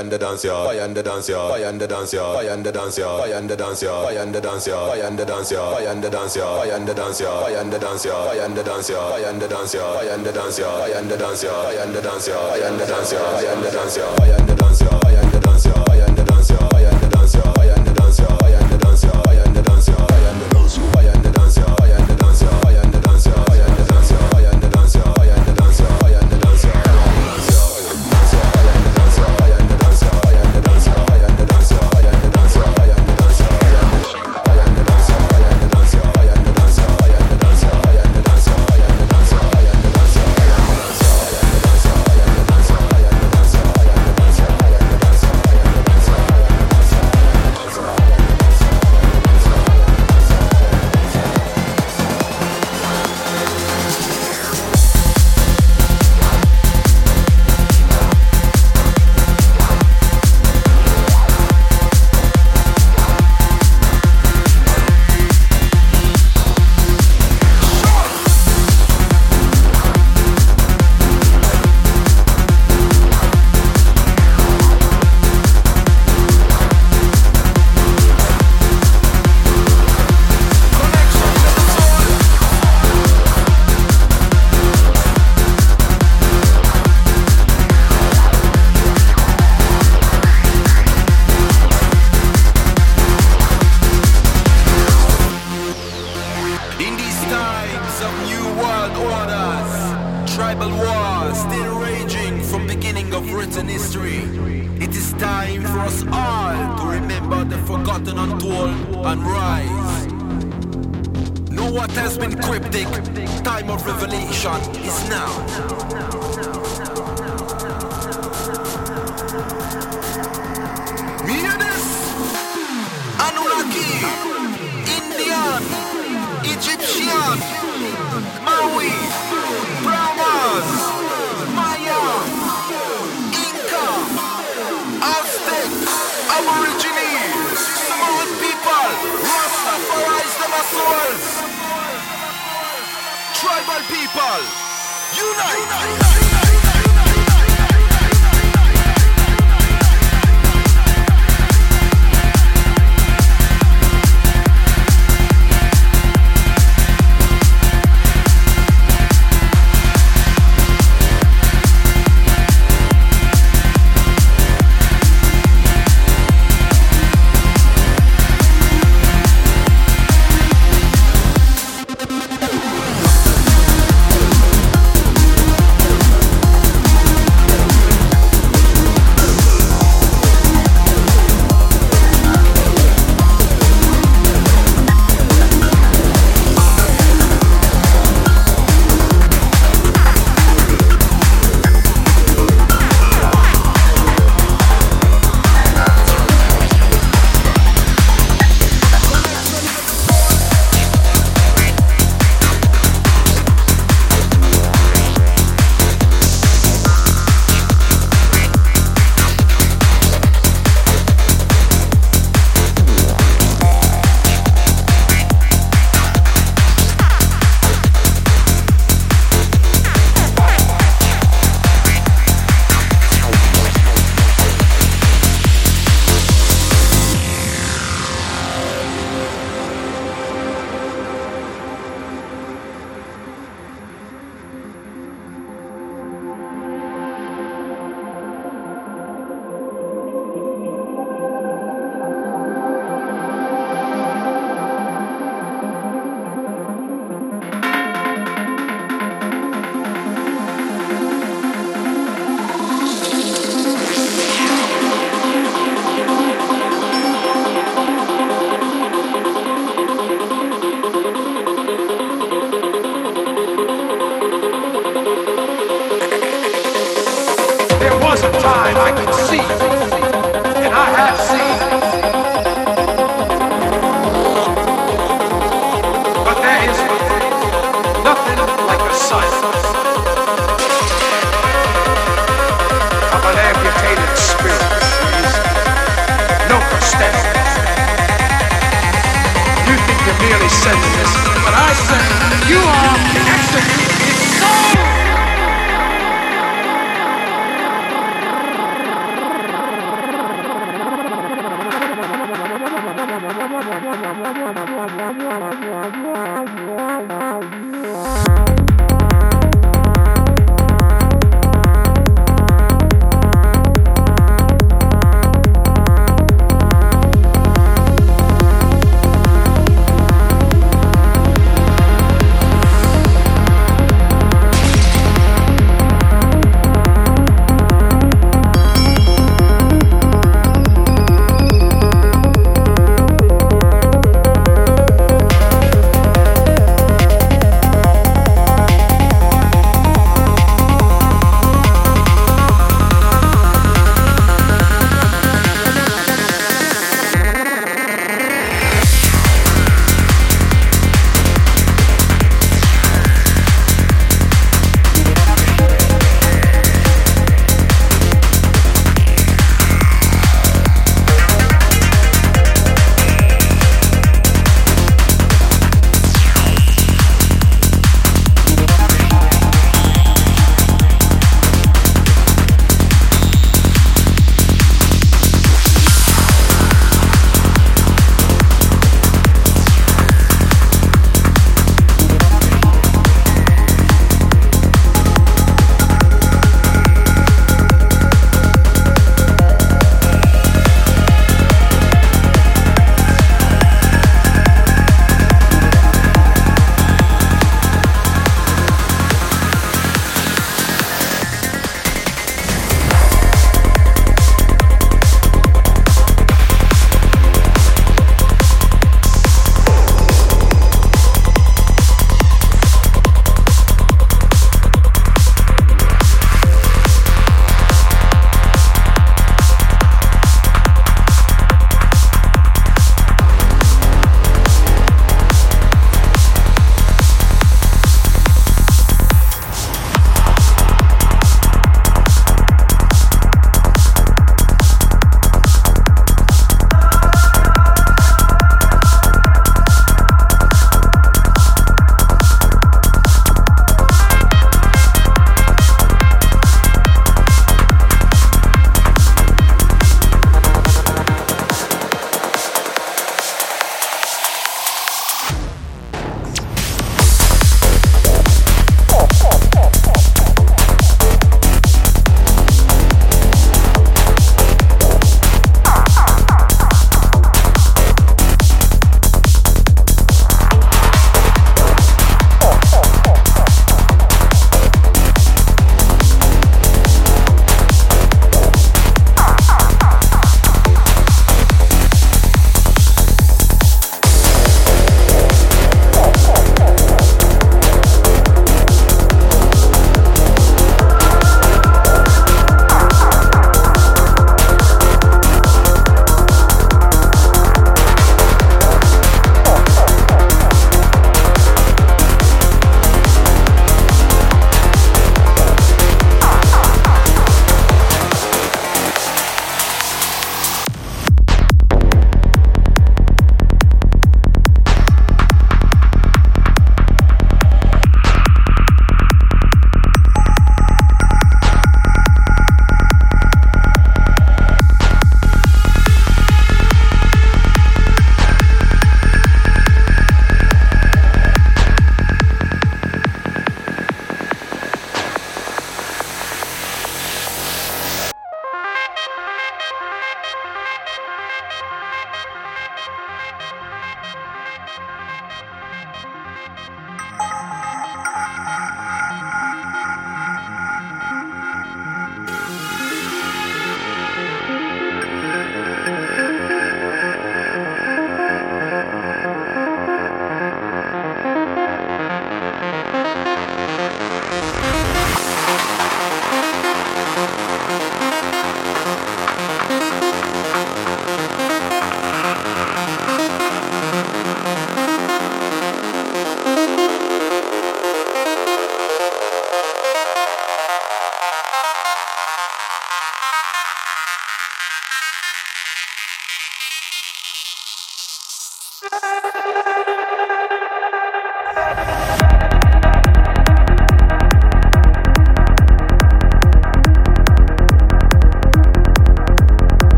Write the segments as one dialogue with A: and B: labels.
A: Fire and the dance yard, fire and the dance yard, fire and the dance yard, fire and the dance yard, fire and the dance yard, fire and the dance yard, fire and the dance yard, fire and the dance yard, fire and the dance yard, fire and the dance yard, fire and the dance yard, fire and the dance yard, fire and the dance yard, fire and the dance yard, fire and the dance yard, fire and the dance yard, fire and the dance yard, fire and the dance yard, fire and the dance yard,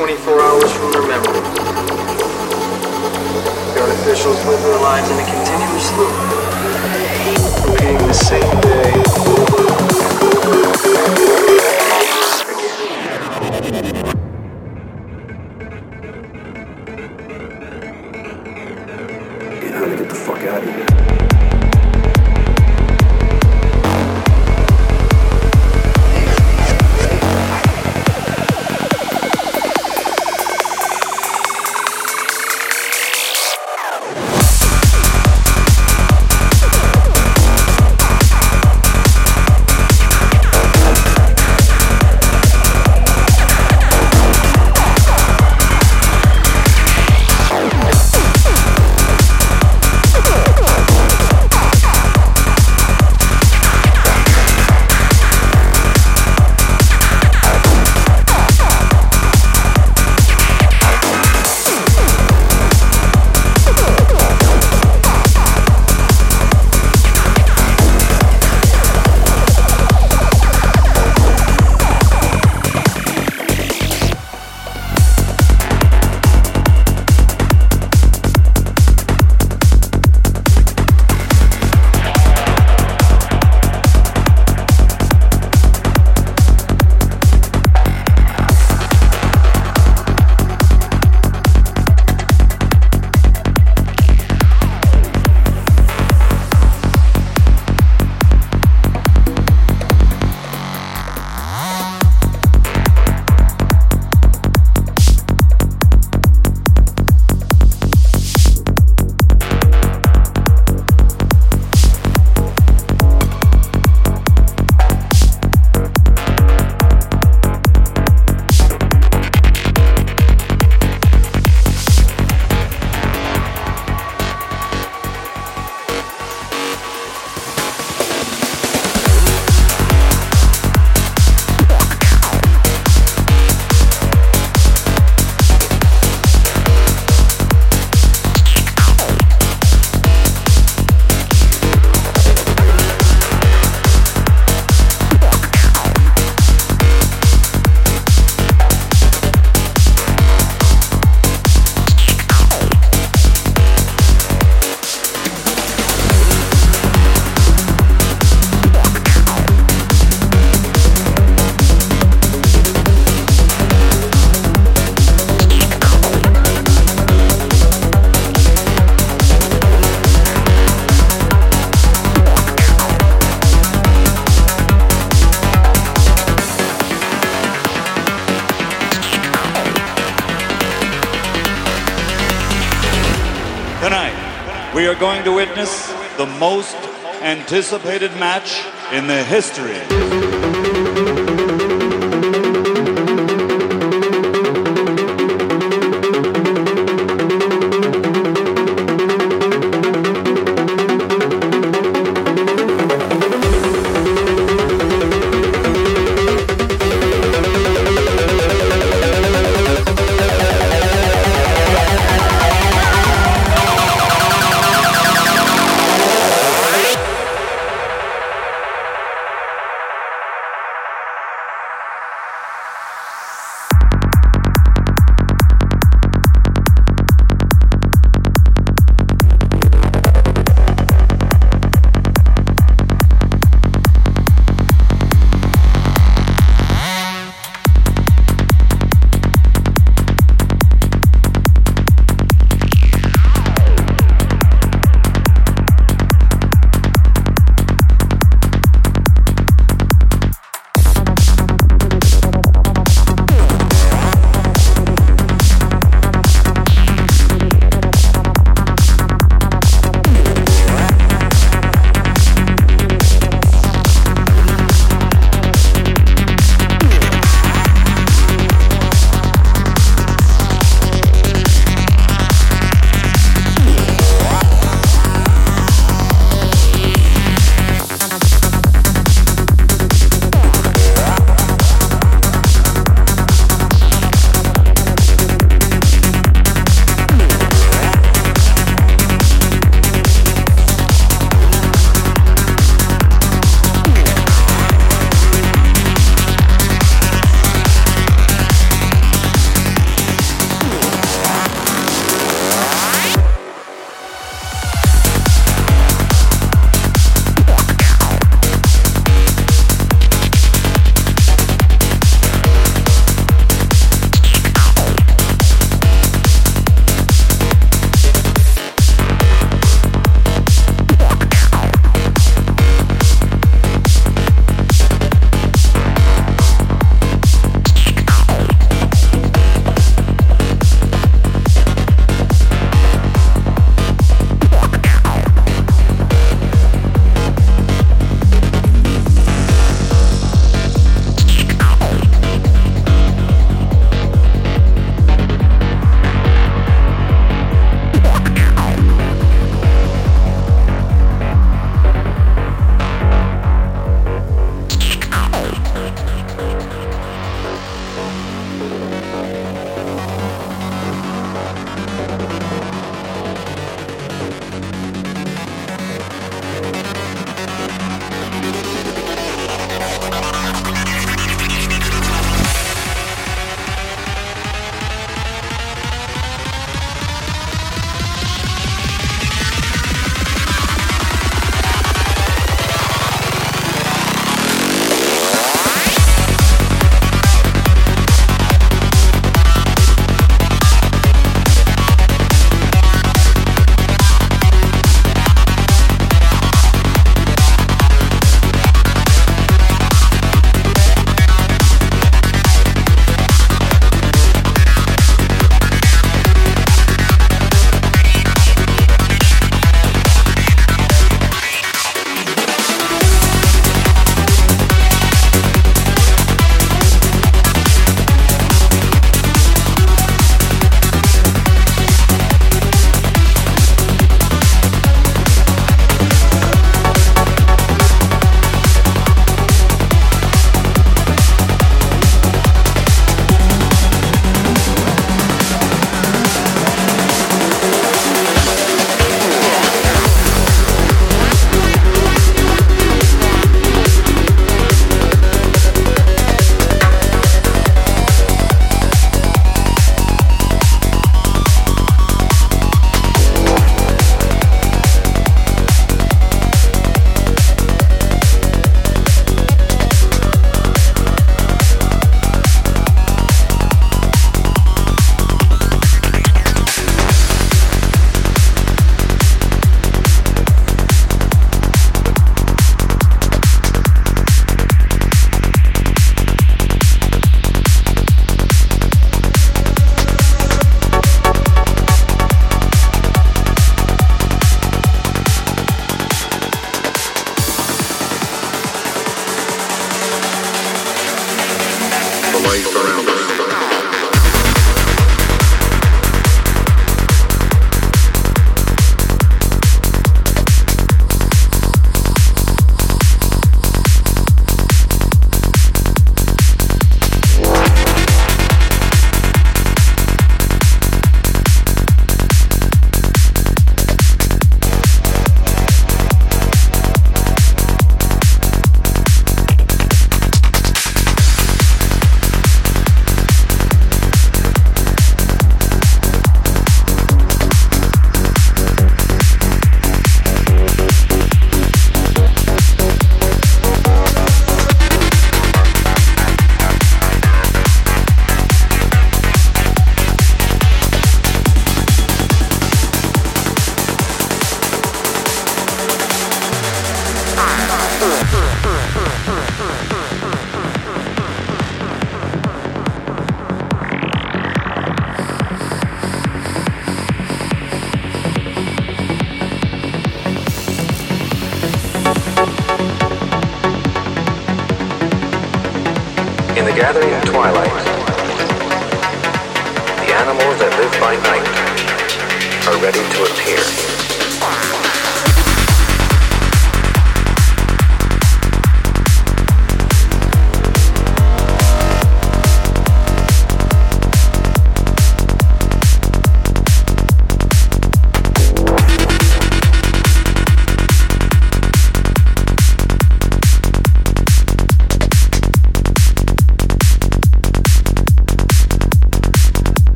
B: 24
C: anticipated match in the history